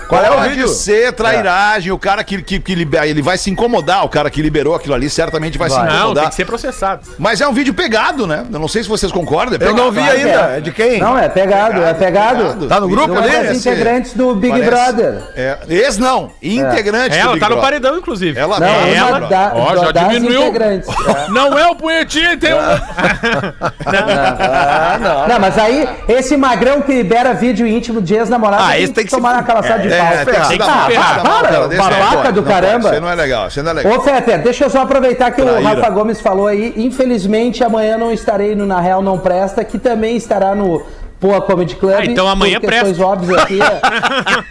Qual é o Pode vídeo? ser trairagem, o cara que, que, que libera, ele vai se incomodar, o cara que liberou aquilo ali certamente vai, se Vai. Não, incomodar. tem que ser processado. Mas é um vídeo pegado, né? Eu não sei se vocês concordam. é Eu não vi ainda. É de quem? Não, é pegado, é pegado. Tá no grupo Não ali? é das Parece- integrantes do Big parece- Brother. É, ex não, integrante do Ela Big tá no Brother. paredão, inclusive. Ela Não, uma ela- Big da, Ó, já das diminuiu. integrantes. É. Não é o punhetinho, tem um. Ah, não. Não, mas aí, esse magrão que libera vídeo íntimo de ex-namorado Ah, esse tem que se tomar uma calaçada de É, tem que se tem que se para, babaca do caramba. Aí não é legal, aí não é legal. Ô, Fetter, deixa eu só aproveitar que o Traíra. Rafa Gomes falou aí. Infelizmente, amanhã não estarei no Na Real Não Presta, que também estará no Poa Comedy Club. Ah, então amanhã presta. óbvias aqui.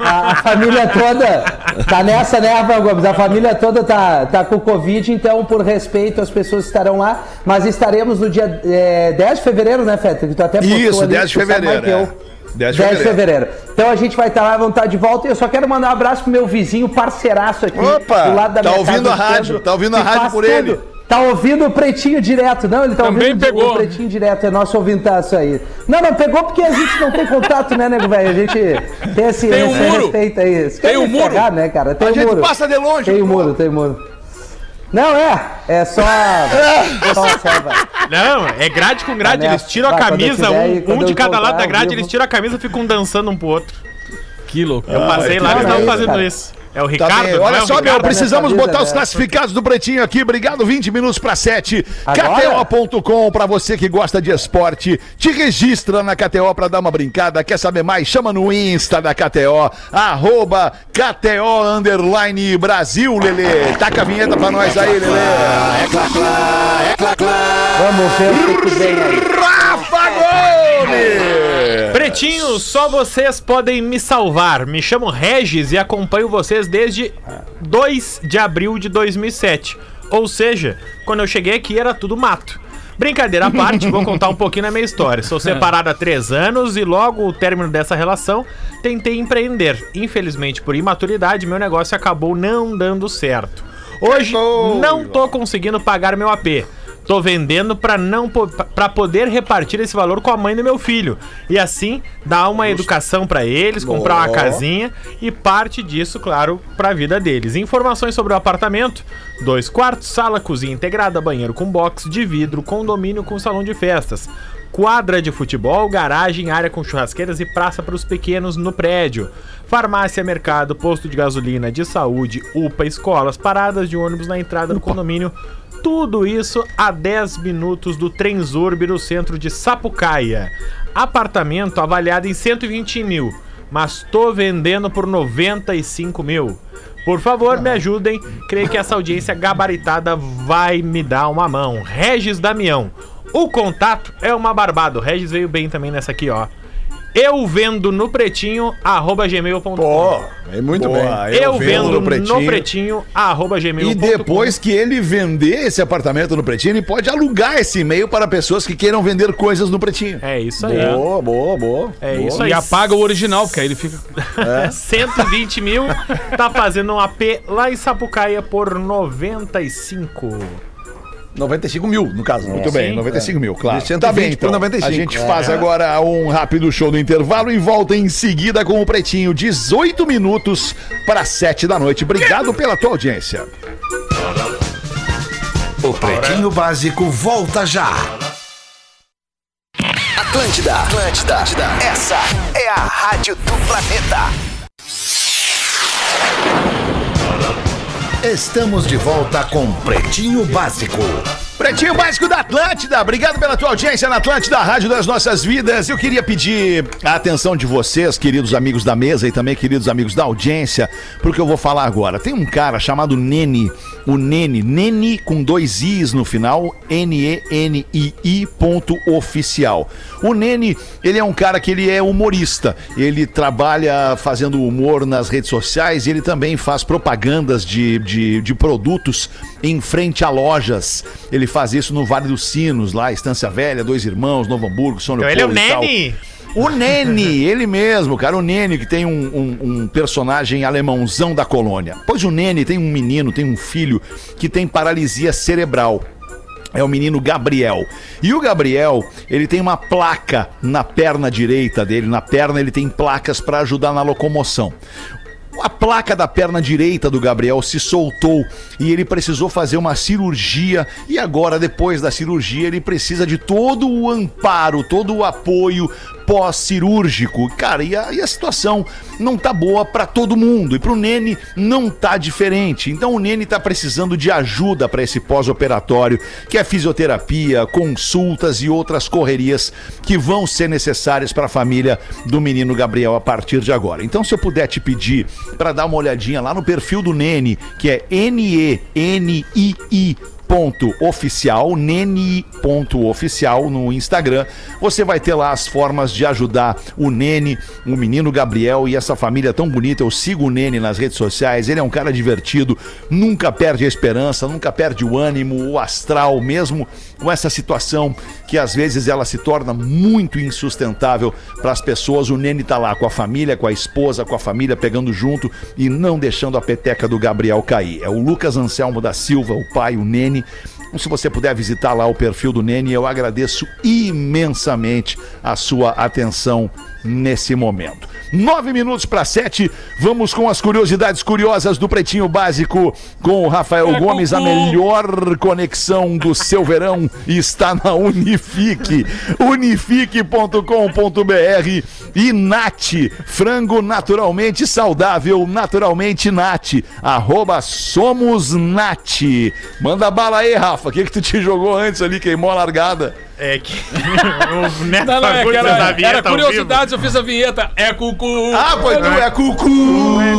A, a família toda tá nessa, né, Rafa Gomes? A família toda tá, tá com Covid, então, por respeito, as pessoas estarão lá. Mas estaremos no dia é, 10 de fevereiro, né, Fetter? Que tu até postou Isso, ali, 10 de fevereiro, que eu. é. 10 10 de de fevereiro. Então a gente vai estar lá, vamos estar de volta. E eu só quero mandar um abraço pro meu vizinho, parceiraço aqui. Opa, do lado da tá minha ouvindo casa, a o rádio, tá ouvindo a rádio por tudo. ele. Tá ouvindo o Pretinho direto. Não, ele tá Também ouvindo pegou. o Pretinho direto. É nosso ouvintaço aí. Não, não pegou porque a gente não tem contato, né, nego velho? A gente tem esse, Tem um esse muro. respeito aí. Tem quer um muro. ferrar, né, cara? Tem A um gente muro. passa de longe. Tem um pô. muro, tem muro. Não, é. É só. só selva. Não, é grade com grade. Eles tiram a camisa, um, um de cada lado da grade, eles tiram a camisa e ficam dançando um pro outro. Que louco. Eu passei lá, que eles estavam maravilha, fazendo cara. isso. É o Tá Ricardo, Olha é só, meu, Ricardo? precisamos Nessa botar vida, os né? classificados do Pretinho aqui. Obrigado, 20 minutos para 7. Agora? KTO.com, pra você que gosta de esporte. Te registra na KTO pra dar uma brincada. Quer saber mais? Chama no Insta da KTO, arroba KTO Underline Brasil, Lelê. Taca a vinheta pra nós aí, Lelê. Vamos ver o que, que vem aí. Rafa Gomes! Pretinho, só vocês podem me salvar. Me chamo Regis e acompanho vocês desde 2 de abril de 2007. Ou seja, quando eu cheguei aqui era tudo mato. Brincadeira à parte, vou contar um pouquinho da minha história. Sou separado há três anos e logo o término dessa relação tentei empreender. Infelizmente, por imaturidade, meu negócio acabou não dando certo. Hoje não tô conseguindo pagar meu AP. Tô vendendo pra não para poder repartir esse valor com a mãe do meu filho. E assim dar uma educação pra eles, comprar uma casinha e parte disso, claro, pra vida deles. Informações sobre o apartamento: dois quartos, sala, cozinha integrada, banheiro com box de vidro, condomínio com salão de festas quadra de futebol, garagem, área com churrasqueiras e praça para os pequenos no prédio. Farmácia, mercado, posto de gasolina, de saúde, UPA, escolas, paradas de ônibus na entrada do condomínio. Tudo isso a 10 minutos do Trenzurbe no centro de Sapucaia. Apartamento avaliado em 120 mil, mas tô vendendo por 95 mil. Por favor, me ajudem. Creio que essa audiência gabaritada vai me dar uma mão. Regis Damião. O contato é uma barbada. O Regis veio bem também nessa aqui, ó. Eu vendo no pretinho, arroba gmail.com. Pô, é muito Boa, bem. Eu, vendo no pretinho, no pretinho arroba gmail.com. E depois que ele vender esse apartamento no Pretinho, ele pode alugar esse e-mail para pessoas que queiram vender coisas no Pretinho. É isso aí. Boa, boa, boa. É boa. isso aí. E apaga o original, porque aí ele fica. É. 120 mil, tá fazendo um AP lá em Sapucaia por 95. 95 mil, no caso. Muito bem, 95 mil, claro. De 120 Tá bem, por então. 95. A gente faz agora um rápido show do intervalo e volta em seguida com o Pretinho, 18 minutos para 7 da noite. Obrigado pela tua audiência. O Pretinho Básico volta já. Atlântida, Atlântida, Atlântida. Essa é a rádio do planeta. Estamos de volta com Pretinho Básico. Pretinho Básico da Atlântida, obrigado pela tua audiência na Atlântida, Rádio das Nossas Vidas. Eu queria pedir a atenção de vocês, queridos amigos da mesa e também queridos amigos da audiência, porque eu vou falar agora. Tem um cara chamado Nene, o Nene, Nene com dois I's no final, N-E-N-I-I ponto oficial. O Nene, ele é um cara que ele é humorista, ele trabalha fazendo humor nas redes sociais e ele também faz propagandas de, de, de produtos em frente a lojas. Ele faz isso no Vale dos Sinos, lá, Estância Velha, Dois Irmãos, Novo Hamburgo, São Então Leopoldo. ele é o. Nene. O Nene, ele mesmo, cara, o Nene que tem um, um- um personagem alemãozão da colônia. Pois o Nene tem um menino, tem um filho que tem paralisia cerebral. É o menino Gabriel. E o Gabriel, ele tem uma placa na perna direita dele. Na perna ele tem placas para ajudar na locomoção. A placa da perna direita do Gabriel se soltou e ele precisou fazer uma cirurgia. E agora, depois da cirurgia, ele precisa de todo o amparo, todo o apoio pós-cirúrgico. Cara, e a, e a situação não tá boa pra todo mundo. E pro Nene não tá diferente. Então o Nene tá precisando de ajuda para esse pós-operatório, que é fisioterapia, consultas e outras correrias que vão ser necessárias para a família do menino Gabriel a partir de agora. Então, se eu puder te pedir para dar uma olhadinha lá no perfil do Nene, que é N-E-N-I-I oficial, nene ponto oficial no Instagram. Você vai ter lá as formas de ajudar o Nene, o menino Gabriel e essa família tão bonita. Eu sigo o Nene nas redes sociais. Ele é um cara divertido, nunca perde a esperança, nunca perde o ânimo, o astral, mesmo com essa situação que às vezes ela se torna muito insustentável para as pessoas. O Nene tá lá com a família, com a esposa, com a família pegando junto e não deixando a peteca do Gabriel cair. É o Lucas Anselmo da Silva, o pai, o Nene. Se você puder visitar lá o perfil do Nene, eu agradeço imensamente a sua atenção nesse momento. Nove minutos para sete, vamos com as curiosidades curiosas do Pretinho Básico com o Rafael É, Gomes, a Cucu. melhor conexão do seu verão está na Unifique. Unifique.com.br e Nat, frango naturalmente saudável, naturalmente Nat, arroba somos Nat. Manda bala aí, Rafa, o que que tu te jogou antes ali, queimou a largada? É que o Neto Não, não, é que era, da vinheta era ao vivo. curiosidades, eu fiz a vinheta. É cucu. Ah, pois tu é cucu!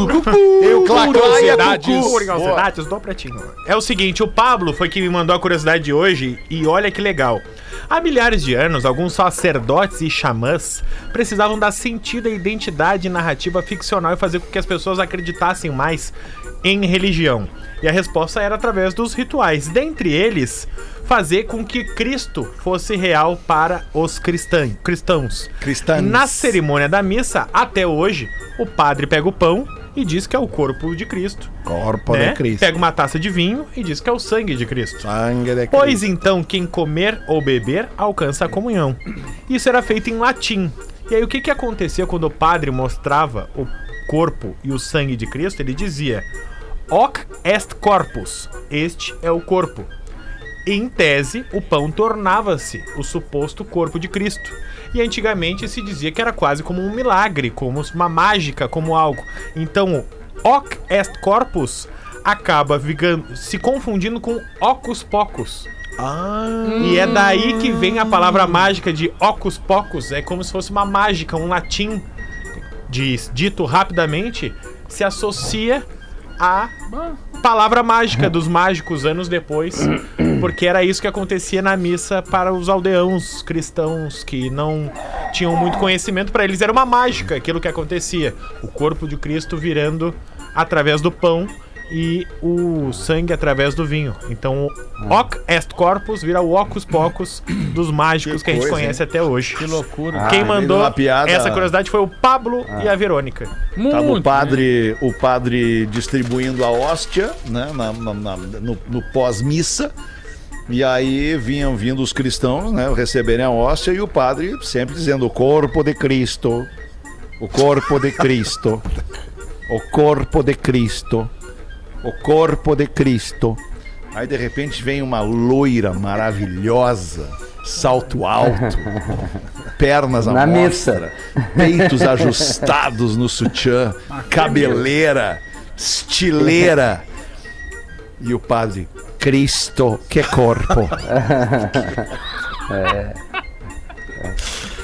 Cucu! Eu Curiosidades. cucu! Curiosidades do Pretinho. É o seguinte, o Pablo foi quem me mandou a curiosidade de hoje e olha que legal. Há milhares de anos, alguns sacerdotes e xamãs precisavam dar sentido à identidade narrativa ficcional e fazer com que as pessoas acreditassem mais em religião. E a resposta era através dos rituais. Dentre eles, fazer com que Cristo fosse real para os cristã- cristãos. Cristãos. Na cerimônia da missa, até hoje, o padre pega o pão, e diz que é o corpo de Cristo. Corpo né? de Cristo. Pega uma taça de vinho e diz que é o sangue de Cristo. Sangue de Pois então, quem comer ou beber alcança a comunhão. Isso era feito em latim. E aí, o que, que acontecia quando o padre mostrava o corpo e o sangue de Cristo? Ele dizia: Hoc est corpus. Este é o corpo. Em tese, o pão tornava-se o suposto corpo de Cristo. E antigamente se dizia que era quase como um milagre, como uma mágica, como algo. Então, hoc est corpus acaba vigando- se confundindo com ocus pocus. E é daí que vem a palavra mágica de ocus pocus. É como se fosse uma mágica, um latim diz, dito rapidamente, se associa à palavra mágica dos mágicos anos depois, porque era isso que acontecia na missa para os aldeãos cristãos que não tinham muito conhecimento, para eles era uma mágica aquilo que acontecia, o corpo de Cristo virando através do pão e o sangue através do vinho. Então, o hoc est corpus vira o ocus pocus dos mágicos que, a gente coisa, conhece até hoje. Que loucura. Quem Ah, mandou uma piada- essa curiosidade foi o Pablo e a Verônica. Tava o Muito. padre, o padre distribuindo a hóstia, né, na- na- na- no, no pós-missa. E aí vinham vindo os cristãos, né, receberem a hóstia e o padre sempre dizendo o corpo de Cristo, o corpo de Cristo, o corpo de Cristo, o corpo de Cristo. Aí de repente vem uma loira maravilhosa, salto alto, pernas à Na mostra, peitos ajustados no sutiã, cabeleira, estileira. E o padre, Cristo, que corpo.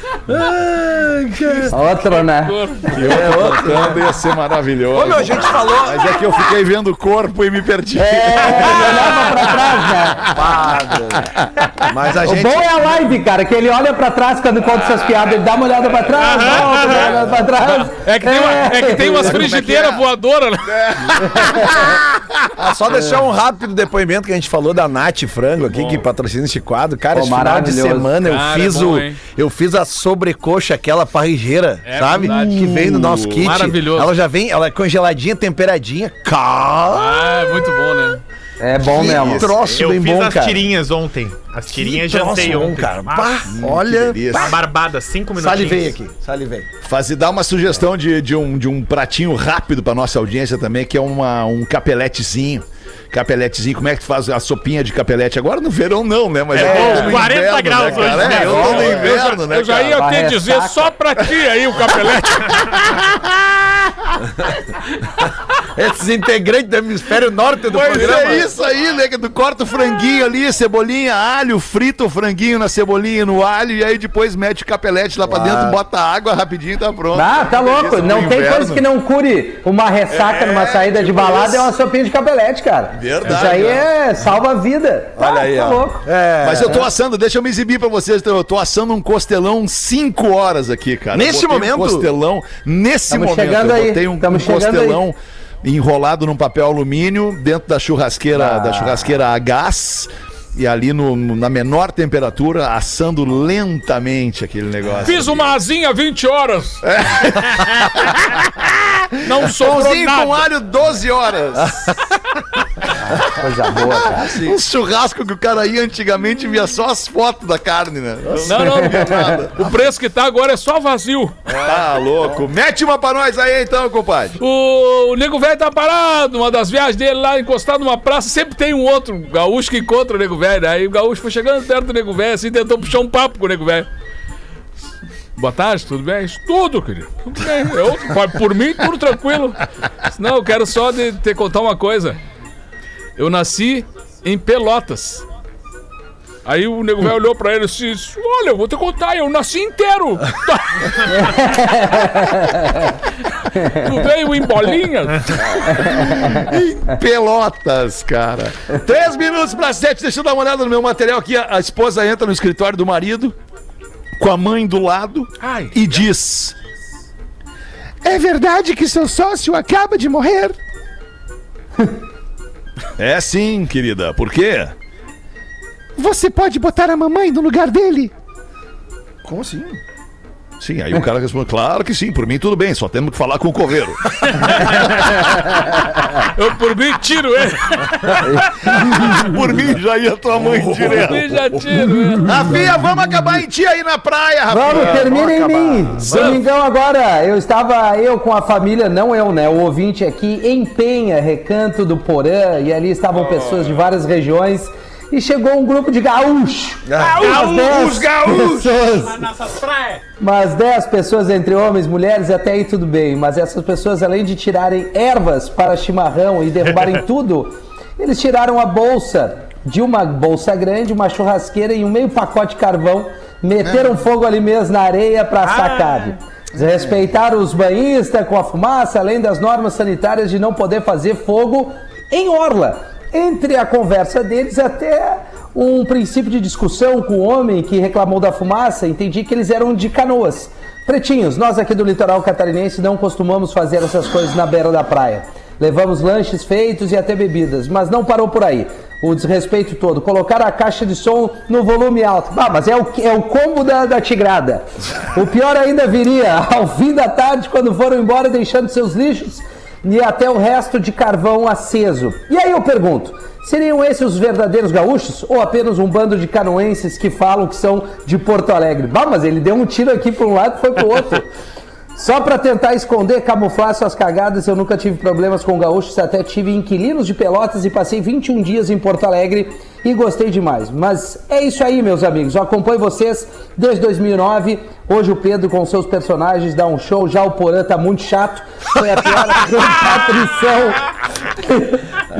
Outro, né? Eu cantando ia ser maravilhoso. Ô, meu, a gente falou. Mas é que eu fiquei vendo o corpo e me perdi. É, ele olhava pra trás, né? Padre. Mas a O gente. bom é a live, cara, que ele olha pra trás quando conta essas piadas, ele dá uma olhada pra trás, dá uma olhada pra trás. É que tem, uma- é que tem umas frigideiras voadoras, né? Ah, só deixar um rápido depoimento que a gente falou da Nath Frango aqui, que patrocina este quadro. Cara, Pô, esse final de semana eu Cara, fiz é bom, o. hein? Eu fiz a sobrecoxa, aquela parrigeira, É sabe? verdade. Que vem no nosso kit. Maravilhoso. Ela já vem, ela é congeladinha, temperadinha. Ah, é muito bom, né? É bom mesmo. que troço Eu bem fiz bom, as cara. tirinhas ontem. As Que tirinhas troço jantei ontem. cara. Ah, Bah, olha. Uma barbada, cinco minutinhos. salivei aqui, salivei. Faz dar uma sugestão de, de, um, de um pratinho rápido pra nossa audiência também, que é uma, um capeletezinho. Capeletezinho, como é que tu faz a sopinha de capelete? Agora no verão não, né? Mas É, eu tô no 40 graus hoje, cara? né? É, eu tô no Eu já, inverno, né, eu já cara? ia te dizer só pra ti aí o capelete. Esses integrantes do hemisfério norte do Pois programa. é isso aí, né? Que tu corta o franguinho ali, cebolinha, alho, frita o franguinho na cebolinha e no alho, e aí depois mete o capelete lá pra dentro, bota água rapidinho e tá pronto. Ah, tá louco. Não tem inverno. coisa que não cure uma ressaca numa saída de tipo balada isso. é uma sopinha de capelete, cara. Verdade, Isso aí né? é salva a vida. Olha Ah, aí, tá ó. louco. É. Mas eu tô assando, deixa eu me exibir pra vocês. Eu tô assando um costelão 5 horas aqui, cara. Nesse momento? Um costelão, nesse Tamo momento, chegando eu aí, botei um, um costelão enrolado num papel alumínio dentro da churrasqueira, Ah. da churrasqueira a gás. E ali no- no- na menor temperatura, assando lentamente aquele negócio. Fiz uma asinha 20 horas. Não sobrou Pãozinho com nada. alho 12 horas. Coisa boa, cara. um churrasco que o cara ia antigamente via só as fotos da carne, né? Não, não. O preço que tá agora é só vazio. Tá louco. Mete uma pra nós aí então, compadre. O, o nego velho tá parado, uma das viagens dele lá, encostado numa praça, sempre tem um outro gaúcho que encontra o nego velho. Aí o gaúcho foi chegando perto do nego velho, assim, tentou puxar um papo com o nego velho. Boa tarde, tudo bem? Tudo, querido. Tudo bem. Eu, por mim, tudo tranquilo. Não, eu quero só de, te contar uma coisa. Eu nasci em Pelotas. Aí o nego velho olhou pra ele e disse: Olha, eu vou te contar, eu nasci inteiro. tu veio em bolinhas? Pelotas, cara. Três minutos para sete. Deixa eu dar uma olhada no meu material aqui. A, a esposa entra no escritório do marido, com a mãe do lado, Ai. e diz: É verdade que seu sócio acaba de morrer? é sim, querida. Por quê? Você pode botar a mamãe no lugar dele? Como assim? Sim, aí o cara responde, claro que sim, por mim tudo bem, só temos que falar com o coveiro. Eu por mim tiro ele. por mim já ia tua mãe Por direto. mim já tiro ele. Rafinha, vamos acabar em ti aí na praia, Rafinha. Vamos, termina em mim. Domingão agora, eu estava, eu com a família, não eu, né? O ouvinte aqui em Penha, Recanto do Porã, e ali estavam pessoas de várias regiões. E chegou um grupo de gaúchos. Gaúchos, gaúchos. Pessoas, Nossas praias. umas 10 pessoas entre homens, mulheres, até aí tudo bem. Mas essas pessoas, além de tirarem ervas para chimarrão e derrubarem tudo, eles tiraram a bolsa de uma bolsa grande, uma churrasqueira e um meio pacote de carvão, meteram fogo ali mesmo na areia para assar carne. Desrespeitaram os banhistas com a fumaça, além das normas sanitárias de não poder fazer fogo em orla. Entre a conversa deles até um princípio de discussão com o homem que reclamou da fumaça, entendi que eles eram de canoas. Pretinhos, nós aqui do litoral catarinense não costumamos fazer essas coisas na beira da praia. Levamos lanches feitos e até bebidas, mas não parou por aí. O desrespeito todo. Colocaram a caixa de som no volume alto. Ah, mas é o, é o combo da, da tigrada. O pior ainda viria ao fim da tarde, quando foram embora deixando seus lixos e até o resto de carvão aceso. E aí eu pergunto, seriam esses os verdadeiros gaúchos ou apenas um bando de canoenses que falam que são de Porto Alegre? Bah, mas ele deu um tiro aqui para um lado e foi para o outro. Só para tentar esconder, camuflar suas cagadas, eu nunca tive problemas com gaúchos, até tive inquilinos de Pelotas e passei 21 dias em Porto Alegre e gostei demais. Mas é isso aí, meus amigos. Eu acompanho vocês desde 2009. Hoje o Pedro com seus personagens dá um show, já o Porã tá muito chato. Foi a pior repatrição.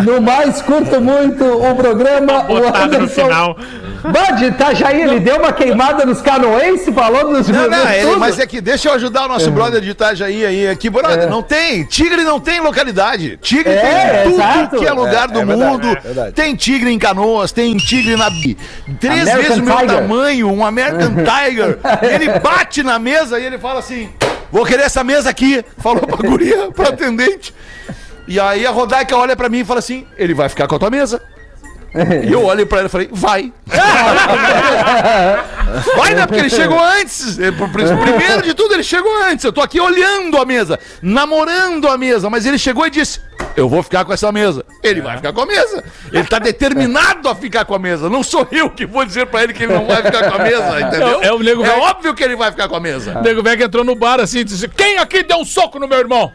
No mais, curto muito o programa. O Botado no final. Bud, Itajaí, ele deu uma queimada nos canoenses, falou dos Não, não, ele- tudo. mas é que deixa eu ajudar o nosso brother de Itajaí aí. Aqui, brother, É. não tem. Tigre não tem localidade. Tigre É, tem em tudo exato. que é lugar do é verdade, mundo. é verdade. tem tigre em canoas, tem tigre na. Três American vezes o meu Tiger. tamanho, um American Tiger. ele bate na mesa e ele fala assim: Vou querer essa mesa aqui. Falou pra guria, pra atendente. E aí a Rodaica olha pra mim e fala assim: Ele vai ficar com a tua mesa. E eu olho pra ele e falei, vai. vai, né? Porque ele chegou antes. Pr- Primeiro de tudo, ele chegou antes. Eu tô aqui olhando a mesa, namorando a mesa, mas ele chegou e disse: Eu vou ficar com essa mesa. Ele vai ficar com a mesa. Ele tá determinado a ficar com a mesa. Não sou eu que vou dizer pra ele que ele não vai ficar com a mesa, entendeu? É o nego é óbvio que ele vai ficar com a mesa. O nego velho que entrou no bar assim e disse: Quem aqui deu um soco no meu irmão?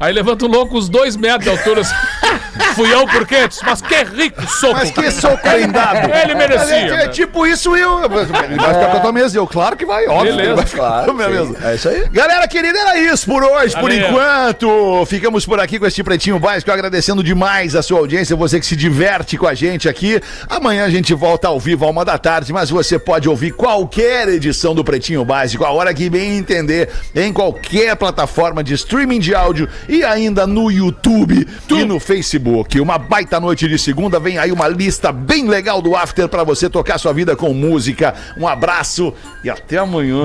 Aí levanta o louco uns dois metros de altura. Assim. Fui eu por quê? Mas que rico soco. Mas que soco bem dado. Ele merecia, É, é né? tipo isso eu. Ele vai ficar com a tua mesa. Eu, claro que vai, óbvio. Beleza, ele vai ficar com a minha sim. mesa. É isso aí. Galera querida, era isso por hoje, por Valeu. enquanto. Ficamos por aqui com este Pretinho Básico, agradecendo demais a sua audiência, você que se diverte com a gente aqui. Amanhã a gente volta ao vivo a uma da tarde, mas você pode ouvir qualquer edição do Pretinho Básico, a hora que bem entender, em qualquer plataforma de streaming de áudio e ainda no YouTube e no Facebook. Uma baita noite de segunda, vem aí uma lista bem legal do After pra você tocar sua vida com música. Um abraço e até amanhã.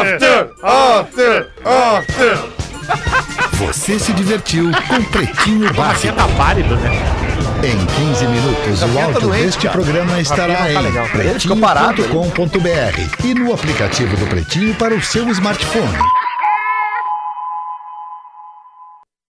After, after, after. Você se divertiu com Pretinho Básico. Tá pálido, né? Em 15 minutos, o tá áudio doente, deste cara. programa estará Rafinha não tá em pretinho.com.br e no aplicativo do Pretinho para o seu smartphone.